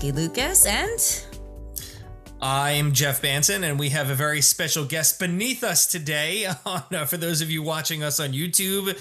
Jackie Lucas, and I'm Jeff Banson, and we have a very special guest beneath us today. On, uh, for those of you watching us on YouTube,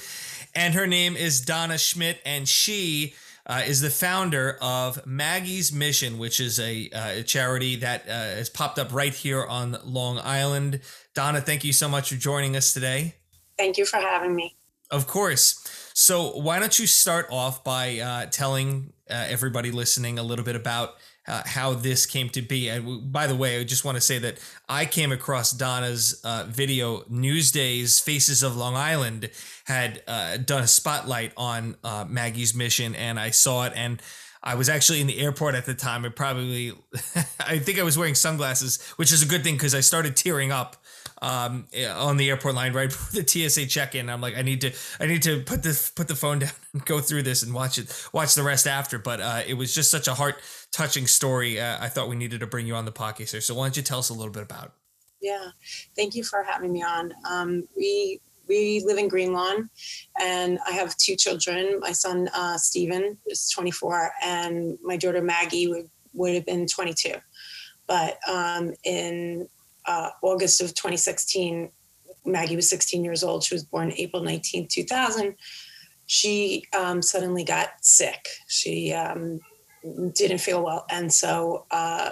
and her name is Donna Schmidt, and she uh, is the founder of Maggie's Mission, which is a, uh, a charity that uh, has popped up right here on Long Island. Donna, thank you so much for joining us today. Thank you for having me. Of course. So, why don't you start off by uh, telling uh, everybody listening a little bit about uh, how this came to be? And by the way, I just want to say that I came across Donna's uh, video. Newsday's Faces of Long Island had uh, done a spotlight on uh, Maggie's mission, and I saw it and. I was actually in the airport at the time. I probably, I think I was wearing sunglasses, which is a good thing because I started tearing up um, on the airport line right before the TSA check-in. I'm like, I need to, I need to put the put the phone down and go through this and watch it, watch the rest after. But uh, it was just such a heart touching story. Uh, I thought we needed to bring you on the podcast here. So why don't you tell us a little bit about? Yeah, thank you for having me on. Um, we we live in Greenlawn, and I have two children. My son uh, Stephen is 24, and my daughter Maggie would would have been 22. But um, in uh, August of 2016, Maggie was 16 years old. She was born April 19, 2000. She um, suddenly got sick. She um, didn't feel well. And so uh,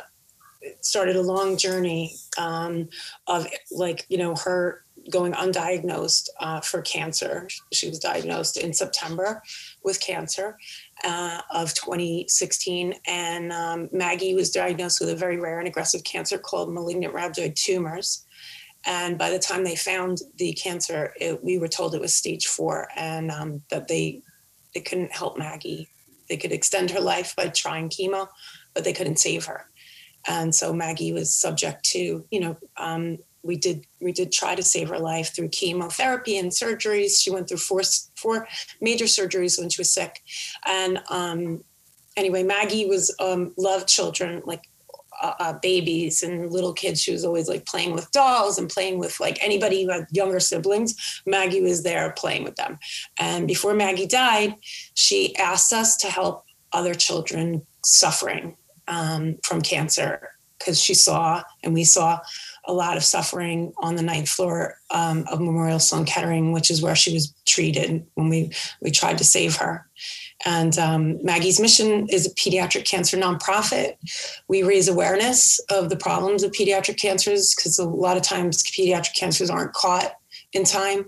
it started a long journey um, of like, you know, her going undiagnosed uh, for cancer. She was diagnosed in September with cancer uh, of 2016. And um, Maggie was diagnosed with a very rare and aggressive cancer called malignant rhabdoid tumors. And by the time they found the cancer, it, we were told it was stage four and um, that they, they couldn't help Maggie. They could extend her life by trying chemo, but they couldn't save her. And so Maggie was subject to, you know, um, we did we did try to save her life through chemotherapy and surgeries. She went through four four major surgeries when she was sick, and um, anyway, Maggie was um, loved children like uh, uh, babies and little kids. She was always like playing with dolls and playing with like anybody who had younger siblings. Maggie was there playing with them. And before Maggie died, she asked us to help other children suffering um, from cancer because she saw and we saw a lot of suffering on the ninth floor um, of Memorial Sloan Kettering, which is where she was treated when we we tried to save her. And um, Maggie's mission is a pediatric cancer nonprofit. We raise awareness of the problems of pediatric cancers because a lot of times pediatric cancers aren't caught in time.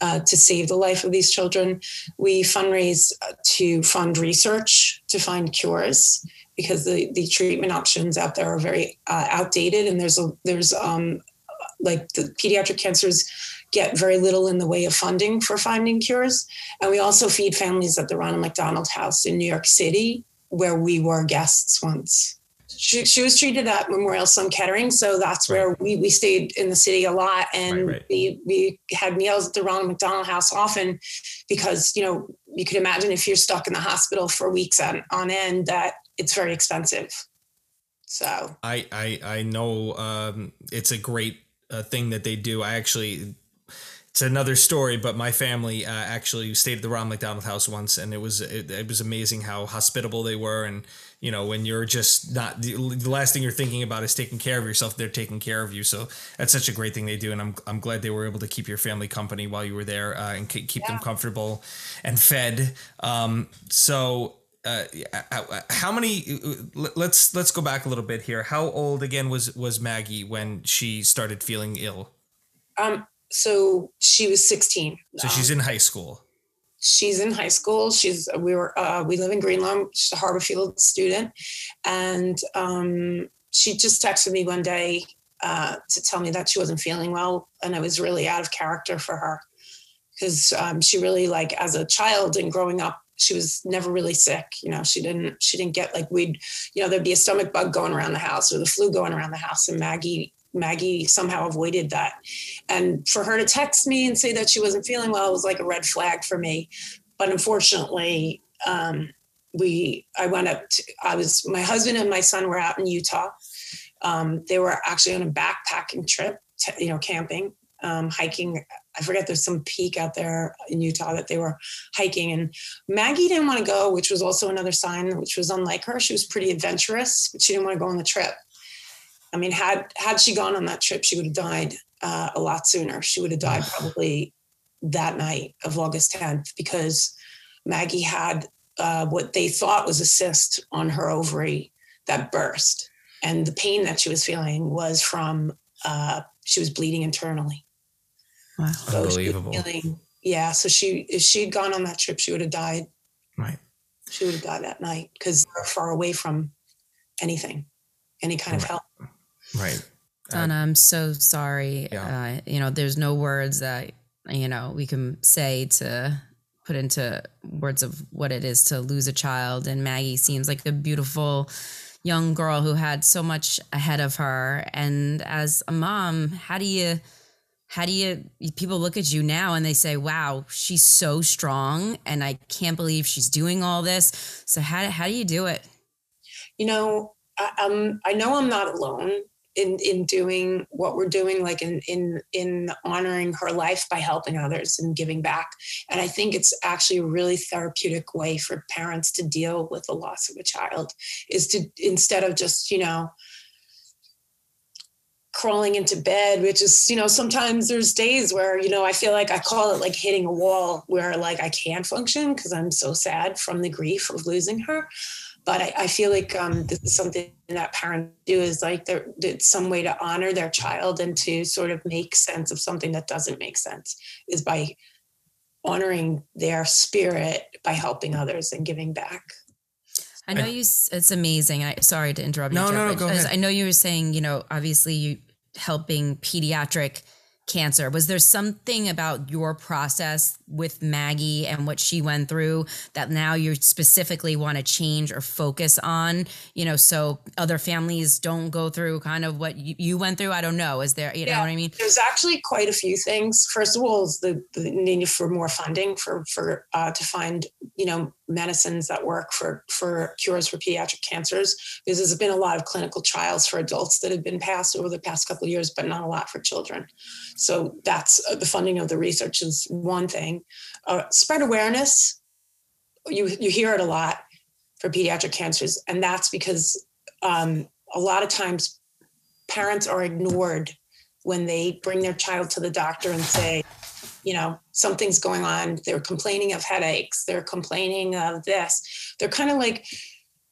Uh, to save the life of these children. We fundraise to fund research to find cures because the, the treatment options out there are very uh, outdated and there's a there's um like the pediatric cancers get very little in the way of funding for finding cures. And we also feed families at the ronald mcdonald house in new york city where we were guests once. She, she was treated at Memorial Sloan Kettering, so that's where we, we stayed in the city a lot, and right, right. we we had meals at the Ronald McDonald House often, because you know you could imagine if you're stuck in the hospital for weeks on, on end that it's very expensive. So I I I know um, it's a great uh, thing that they do. I actually it's another story, but my family uh, actually stayed at the Ronald McDonald House once, and it was it, it, was amazing how hospitable they were. And you know, when you're just not the, the, last thing you're thinking about is taking care of yourself, they're taking care of you. So that's such a great thing they do, and I'm I'm glad they were able to keep your family company while you were there uh, and keep yeah. them comfortable and fed. Um, so uh, how many let's let's go back a little bit here. How old again was was maggie when she started feeling ill? Um so she was 16 so she's in high school. She's in high school. She's we were uh, we live in Greenlawn she's a harborfield student. And um she just texted me one day uh, to tell me that she wasn't feeling well and i was really out of character for her. Because um, she really like as a child and growing up she was never really sick. You know, she didn't she didn't get like we'd, you know, there'd be a stomach bug going around the house or the flu going around the house. And Maggie Maggie somehow avoided that. And for her to text me and say that she wasn't feeling well was like a red flag for me. But unfortunately, um, we I went up to, I was my husband and my son were out in Utah. Um, they were actually on a backpacking trip, to, you know, camping, um, hiking I forget there's some peak out there in Utah that they were hiking and Maggie didn't want to go, which was also another sign which was unlike her. She was pretty adventurous, but she didn't want to go on the trip. I mean, had had she gone on that trip, she would have died uh, a lot sooner. She would have died probably that night of August 10th because Maggie had uh, what they thought was a cyst on her ovary that burst, and the pain that she was feeling was from uh, she was bleeding internally. Wow, so unbelievable. Feeling, yeah, so she if she'd gone on that trip, she would have died. Right. She would have died that night because they're far away from anything, any kind right. of help. Right. Donna, I'm so sorry. Yeah. Uh, you know, there's no words that you know we can say to put into words of what it is to lose a child. And Maggie seems like a beautiful young girl who had so much ahead of her. And as a mom, how do you? How do you people look at you now and they say, "Wow, she's so strong and I can't believe she's doing all this." So how how do you do it? You know, I, um, I know I'm not alone in in doing what we're doing like in in in honoring her life by helping others and giving back and i think it's actually a really therapeutic way for parents to deal with the loss of a child is to instead of just you know crawling into bed which is you know sometimes there's days where you know i feel like i call it like hitting a wall where like i can't function because i'm so sad from the grief of losing her but I, I feel like um, this is something that parents do is like there it's some way to honor their child and to sort of make sense of something that doesn't make sense is by honoring their spirit by helping others and giving back. I know you. It's amazing. I sorry to interrupt no, you. No, no, go ahead. I know you were saying, you know, obviously you helping pediatric cancer. Was there something about your process with Maggie and what she went through that now you specifically want to change or focus on, you know, so other families don't go through kind of what you, you went through? I don't know. Is there, you yeah, know what I mean? There's actually quite a few things. First of all, is the, the need for more funding for, for, uh, to find, you know, medicines that work for, for cures for pediatric cancers, because there's been a lot of clinical trials for adults that have been passed over the past couple of years, but not a lot for children. So that's uh, the funding of the research is one thing. Uh, spread awareness, you, you hear it a lot for pediatric cancers, and that's because um, a lot of times parents are ignored when they bring their child to the doctor and say, you know, something's going on. They're complaining of headaches. They're complaining of this. They're kind of like,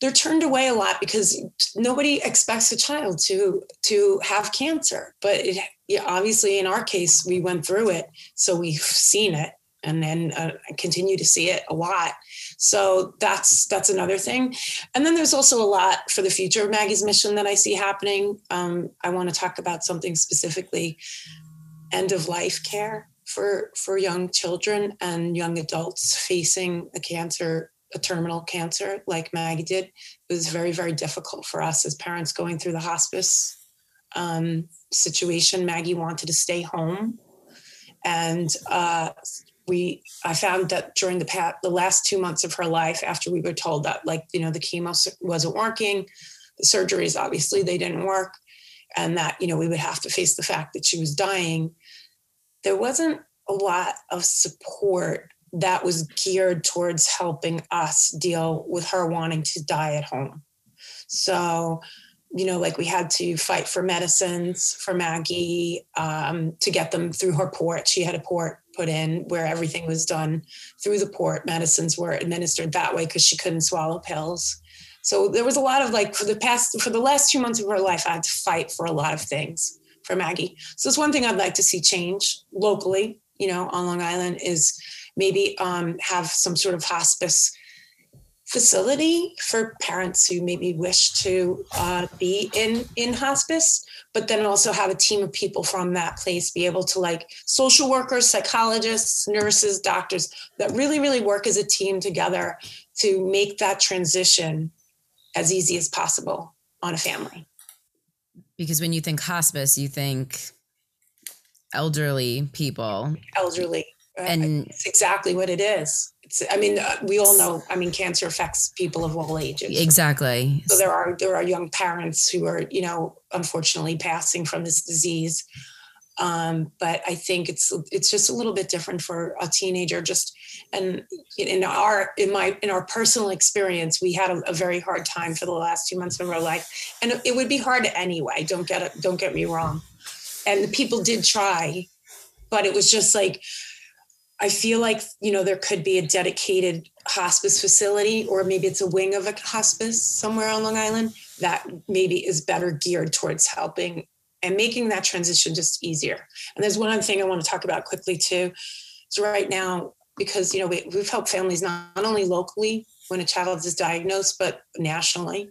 they're turned away a lot because nobody expects a child to to have cancer but it yeah, obviously in our case we went through it so we've seen it and then uh, continue to see it a lot so that's that's another thing and then there's also a lot for the future of maggie's mission that i see happening um, i want to talk about something specifically end of life care for for young children and young adults facing a cancer a terminal cancer like Maggie did. It was very, very difficult for us as parents going through the hospice um, situation. Maggie wanted to stay home. And uh, we, I found that during the past, the last two months of her life, after we were told that, like, you know, the chemo wasn't working, the surgeries, obviously, they didn't work, and that, you know, we would have to face the fact that she was dying, there wasn't a lot of support that was geared towards helping us deal with her wanting to die at home. So, you know, like we had to fight for medicines for Maggie um, to get them through her port. She had a port put in where everything was done through the port. Medicines were administered that way because she couldn't swallow pills. So there was a lot of like for the past for the last two months of her life, I had to fight for a lot of things for Maggie. So it's one thing I'd like to see change locally, you know, on Long Island is maybe um, have some sort of hospice facility for parents who maybe wish to uh, be in in hospice but then also have a team of people from that place be able to like social workers psychologists nurses doctors that really really work as a team together to make that transition as easy as possible on a family because when you think hospice you think elderly people elderly and it's exactly what it is. It's, I mean, uh, we all know. I mean, cancer affects people of all ages. Exactly. So there are there are young parents who are, you know, unfortunately passing from this disease. Um, but I think it's it's just a little bit different for a teenager. Just and in our in my in our personal experience, we had a, a very hard time for the last two months of our life, and it would be hard anyway. Don't get it. Don't get me wrong. And the people did try, but it was just like I feel like you know there could be a dedicated hospice facility, or maybe it's a wing of a hospice somewhere on Long Island that maybe is better geared towards helping and making that transition just easier. And there's one other thing I want to talk about quickly too. So right now, because you know we, we've helped families not, not only locally when a child is diagnosed, but nationally.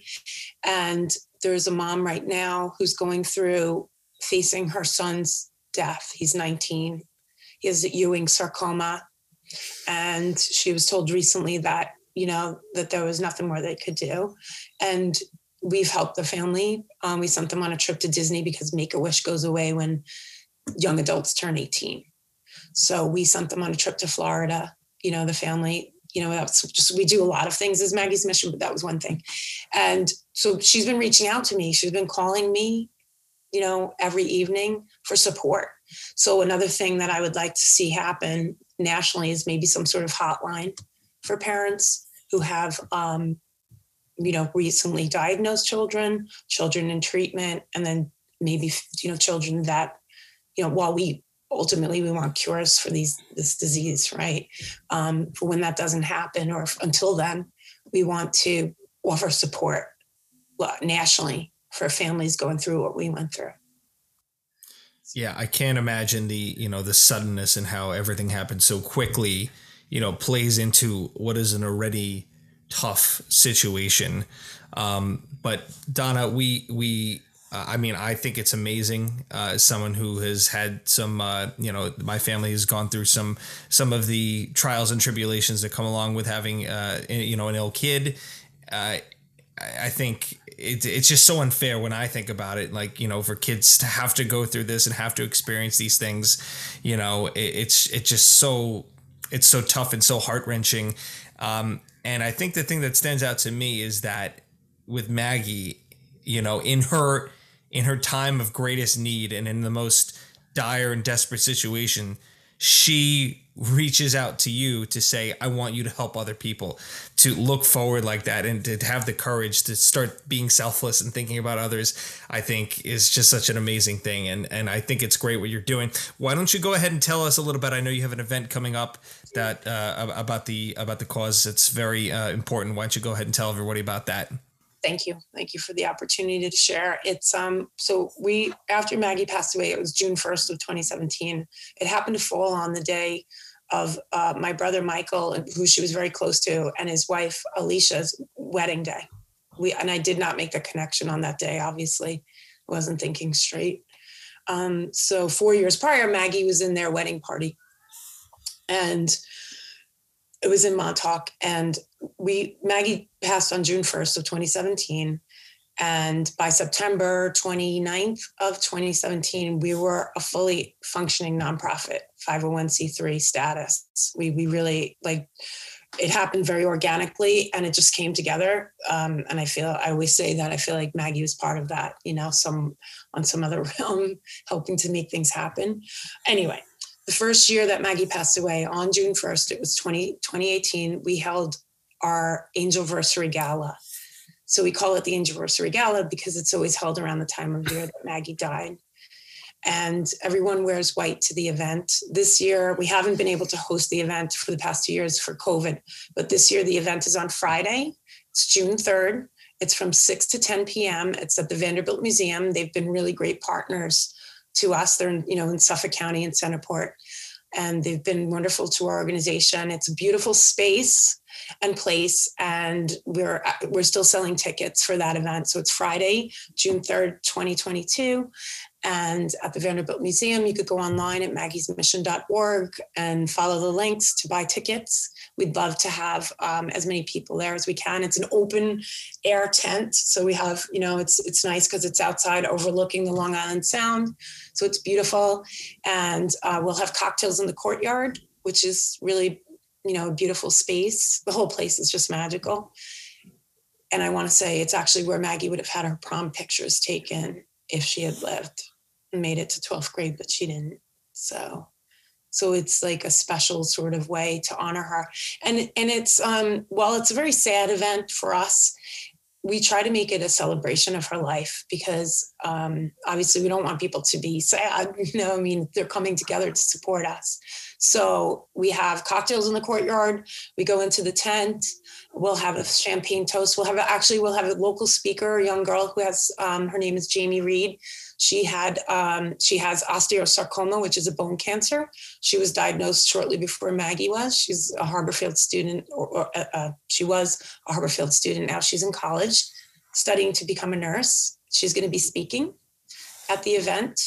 And there's a mom right now who's going through facing her son's death. He's 19. He has Ewing sarcoma. And she was told recently that, you know, that there was nothing more they could do. And we've helped the family. Um, we sent them on a trip to Disney because Make a Wish goes away when young adults turn 18. So we sent them on a trip to Florida. You know, the family, you know, that's just, we do a lot of things as Maggie's mission, but that was one thing. And so she's been reaching out to me. She's been calling me, you know, every evening for support. So another thing that I would like to see happen nationally is maybe some sort of hotline for parents who have um, you know, recently diagnosed children, children in treatment, and then maybe, you know, children that, you know, while we ultimately we want cures for these this disease, right? Um, for when that doesn't happen or until then, we want to offer support nationally for families going through what we went through. Yeah, I can't imagine the you know the suddenness and how everything happened so quickly. You know, plays into what is an already tough situation. Um, but Donna, we we uh, I mean, I think it's amazing. Uh, as someone who has had some, uh, you know, my family has gone through some some of the trials and tribulations that come along with having, uh, you know, an ill kid. Uh, I think it, it's just so unfair when I think about it. Like, you know, for kids to have to go through this and have to experience these things, you know, it, it's it's just so it's so tough and so heart wrenching. Um, and I think the thing that stands out to me is that with Maggie, you know, in her in her time of greatest need and in the most dire and desperate situation, she reaches out to you to say, I want you to help other people, to look forward like that and to have the courage to start being selfless and thinking about others, I think is just such an amazing thing. And and I think it's great what you're doing. Why don't you go ahead and tell us a little bit? I know you have an event coming up that uh, about the about the cause. It's very uh, important. Why don't you go ahead and tell everybody about that? Thank you. Thank you for the opportunity to share. It's um so we after maggie passed away it was june 1st of 2017 it happened to fall on the day of uh, my brother michael who she was very close to and his wife alicia's wedding day. We and i did not make the connection on that day obviously. Wasn't thinking straight. Um, so four years prior maggie was in their wedding party. And it was in Montauk, and we Maggie passed on June 1st of 2017. And by September 29th of 2017, we were a fully functioning nonprofit, 501c3 status. We we really like it happened very organically and it just came together. Um, and I feel I always say that I feel like Maggie was part of that, you know, some on some other realm, helping to make things happen. Anyway, the first year that Maggie passed away on June 1st, it was 20, 2018, we held our Angelversary Gala. So we call it the Angelversary Gala because it's always held around the time of year that Maggie died. And everyone wears white to the event. This year, we haven't been able to host the event for the past two years for COVID, but this year the event is on Friday. It's June 3rd. It's from 6 to 10 p.m. It's at the Vanderbilt Museum. They've been really great partners to us. They're in, you know in Suffolk County and Centerport, and they've been wonderful to our organization. It's a beautiful space and place, and we're we're still selling tickets for that event. So it's Friday, June third, twenty twenty two, and at the Vanderbilt Museum, you could go online at maggiesmission.org and follow the links to buy tickets. We'd love to have um, as many people there as we can. It's an open air tent, so we have, you know, it's it's nice because it's outside overlooking the Long Island Sound, so it's beautiful. And uh, we'll have cocktails in the courtyard, which is really, you know, a beautiful space. The whole place is just magical. And I want to say it's actually where Maggie would have had her prom pictures taken if she had lived and made it to 12th grade, but she didn't. So so it's like a special sort of way to honor her. And and it's um while it's a very sad event for us, we try to make it a celebration of her life because um, obviously we don't want people to be sad. Know, I mean, they're coming together to support us. So we have cocktails in the courtyard. We go into the tent. We'll have a champagne toast. We'll have a, actually we'll have a local speaker, a young girl who has um, her name is Jamie Reed. She had um, she has osteosarcoma, which is a bone cancer. She was diagnosed shortly before Maggie was. She's a Harborfield student, or, or uh, uh, she was a Harborfield student. Now she's in college, studying to become a nurse. She's going to be speaking at the event.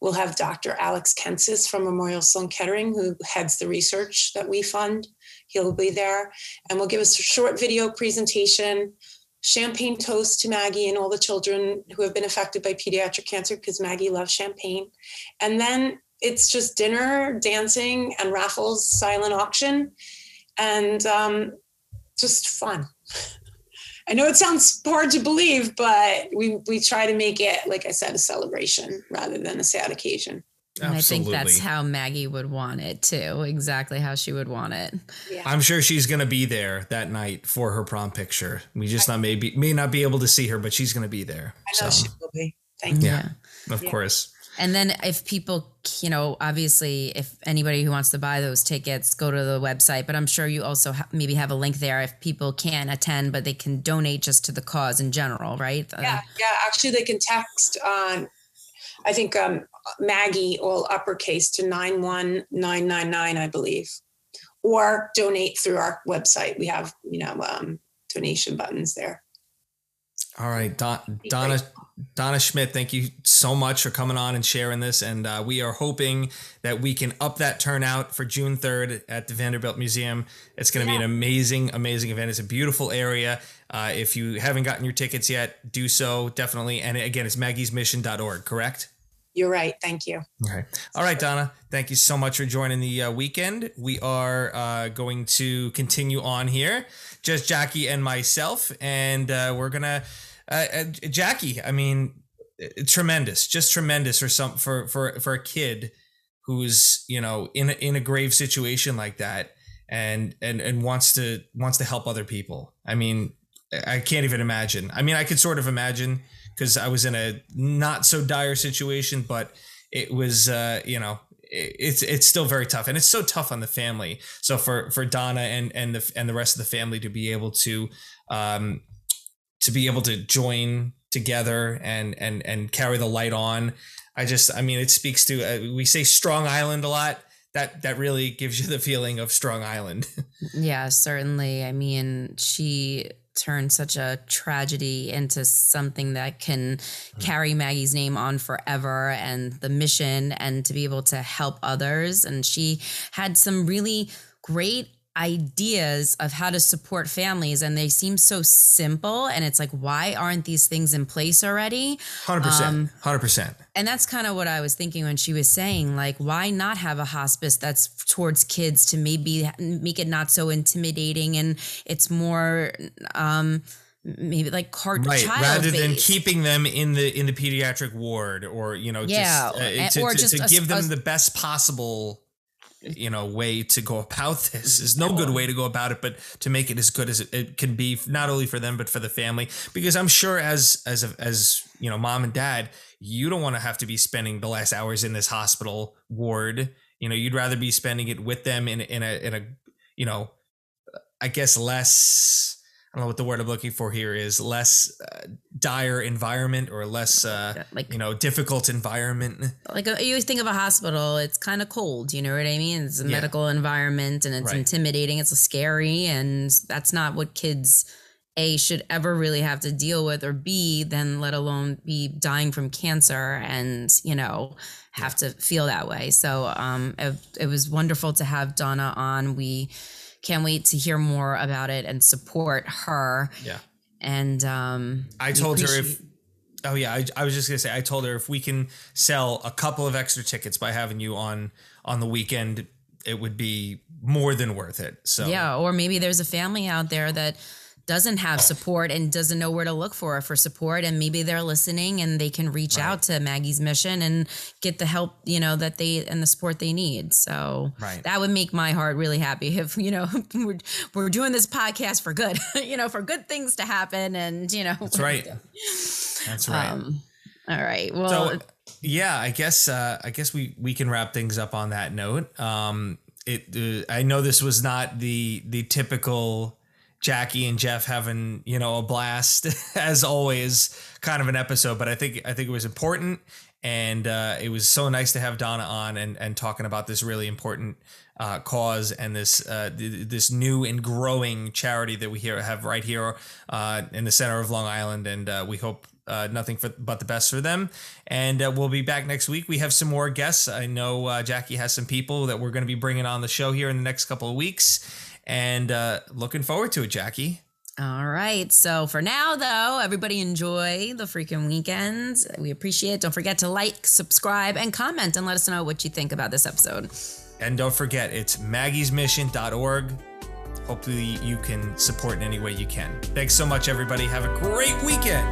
We'll have Dr. Alex Kentsis from Memorial Sloan Kettering, who heads the research that we fund. He'll be there, and we'll give us a short video presentation champagne toast to Maggie and all the children who have been affected by pediatric cancer because Maggie loves champagne. And then it's just dinner, dancing, and raffles, silent auction, and um, just fun. I know it sounds hard to believe, but we we try to make it, like I said, a celebration rather than a sad occasion. And I think that's how Maggie would want it too. Exactly how she would want it. Yeah. I'm sure she's going to be there that night for her prom picture. We just I, not maybe may not be able to see her, but she's going to be there. I know so. she will be. Thank you. Yeah, of yeah. course. And then if people, you know, obviously, if anybody who wants to buy those tickets, go to the website. But I'm sure you also ha- maybe have a link there if people can't attend, but they can donate just to the cause in general, right? Yeah, uh, yeah. Actually, they can text on. I think um, Maggie, all uppercase, to 91999, I believe, or donate through our website. We have, you know, um, donation buttons there. All right, Don, Donna. Donna Schmidt, thank you so much for coming on and sharing this. And uh, we are hoping that we can up that turnout for June 3rd at the Vanderbilt Museum. It's going to yeah. be an amazing, amazing event. It's a beautiful area. Uh, if you haven't gotten your tickets yet, do so definitely. And again, it's maggiesmission.org, correct? You're right. Thank you. Okay. All right, Donna. Thank you so much for joining the uh, weekend. We are uh, going to continue on here, just Jackie and myself, and uh, we're gonna uh, uh, Jackie. I mean, tremendous, just tremendous for some for for for a kid who's you know in a, in a grave situation like that and and and wants to wants to help other people. I mean, I can't even imagine. I mean, I could sort of imagine because I was in a not so dire situation, but it was, uh, you know, it's it's still very tough, and it's so tough on the family. So for for Donna and and the and the rest of the family to be able to um, to be able to join together and and and carry the light on. I just, I mean, it speaks to uh, we say Strong Island a lot. That that really gives you the feeling of Strong Island. yeah, certainly. I mean, she turn such a tragedy into something that can carry Maggie's name on forever and the mission and to be able to help others. And she had some really great ideas of how to support families and they seem so simple and it's like why aren't these things in place already? 100% um, 100% and that's kind of what i was thinking when she was saying like why not have a hospice that's towards kids to maybe make it not so intimidating and it's more um maybe like cart right rather than keeping them in the in the pediatric ward or you know yeah just, uh, to, or to, just to give them a, the best possible you know way to go about this. Is no good way to go about it but to make it as good as it, it can be not only for them but for the family. Because i'm sure as as as you know mom and dad you don't want to have to be spending the last hours in this hospital ward. You know you'd rather be spending it with them in in a in a you know i guess less know what the word I'm looking for here is less uh, dire environment or less uh, like you know difficult environment. Like a, uh, you think of a hospital, it's kind of cold. You know what I mean? It's a yeah. medical environment and it's right. intimidating. It's scary, and that's not what kids a should ever really have to deal with, or b then let alone be dying from cancer and you know have yeah. to feel that way. So um, it, it was wonderful to have Donna on. We can't wait to hear more about it and support her. Yeah. And um, I told her if, oh yeah, I, I was just gonna say, I told her if we can sell a couple of extra tickets by having you on on the weekend, it would be more than worth it. So yeah, or maybe there's a family out there that doesn't have support and doesn't know where to look for for support and maybe they're listening and they can reach right. out to Maggie's mission and get the help you know that they and the support they need. So right. that would make my heart really happy if you know we're, we're doing this podcast for good you know for good things to happen and you know. That's right. That's right. Um, all right. Well so, yeah i guess uh i guess we we can wrap things up on that note. Um it uh, i know this was not the the typical Jackie and Jeff having you know a blast as always, kind of an episode. But I think I think it was important, and uh, it was so nice to have Donna on and and talking about this really important uh, cause and this uh, this new and growing charity that we here have right here uh, in the center of Long Island, and uh, we hope. Uh, nothing for, but the best for them. And we'll be back next week. We have some more guests. I know Jackie has some people that we're going to be bringing on the show here in the next couple of weeks and uh, looking forward to it, Jackie. All right. So for now, though, everybody enjoy the freaking weekends. We appreciate it. Don't forget to like, subscribe, and comment and let us know what you think about this episode. And don't forget, it's maggiesmission.org. Hopefully, you can support in any way you can. Thanks so much, everybody. Have a great weekend.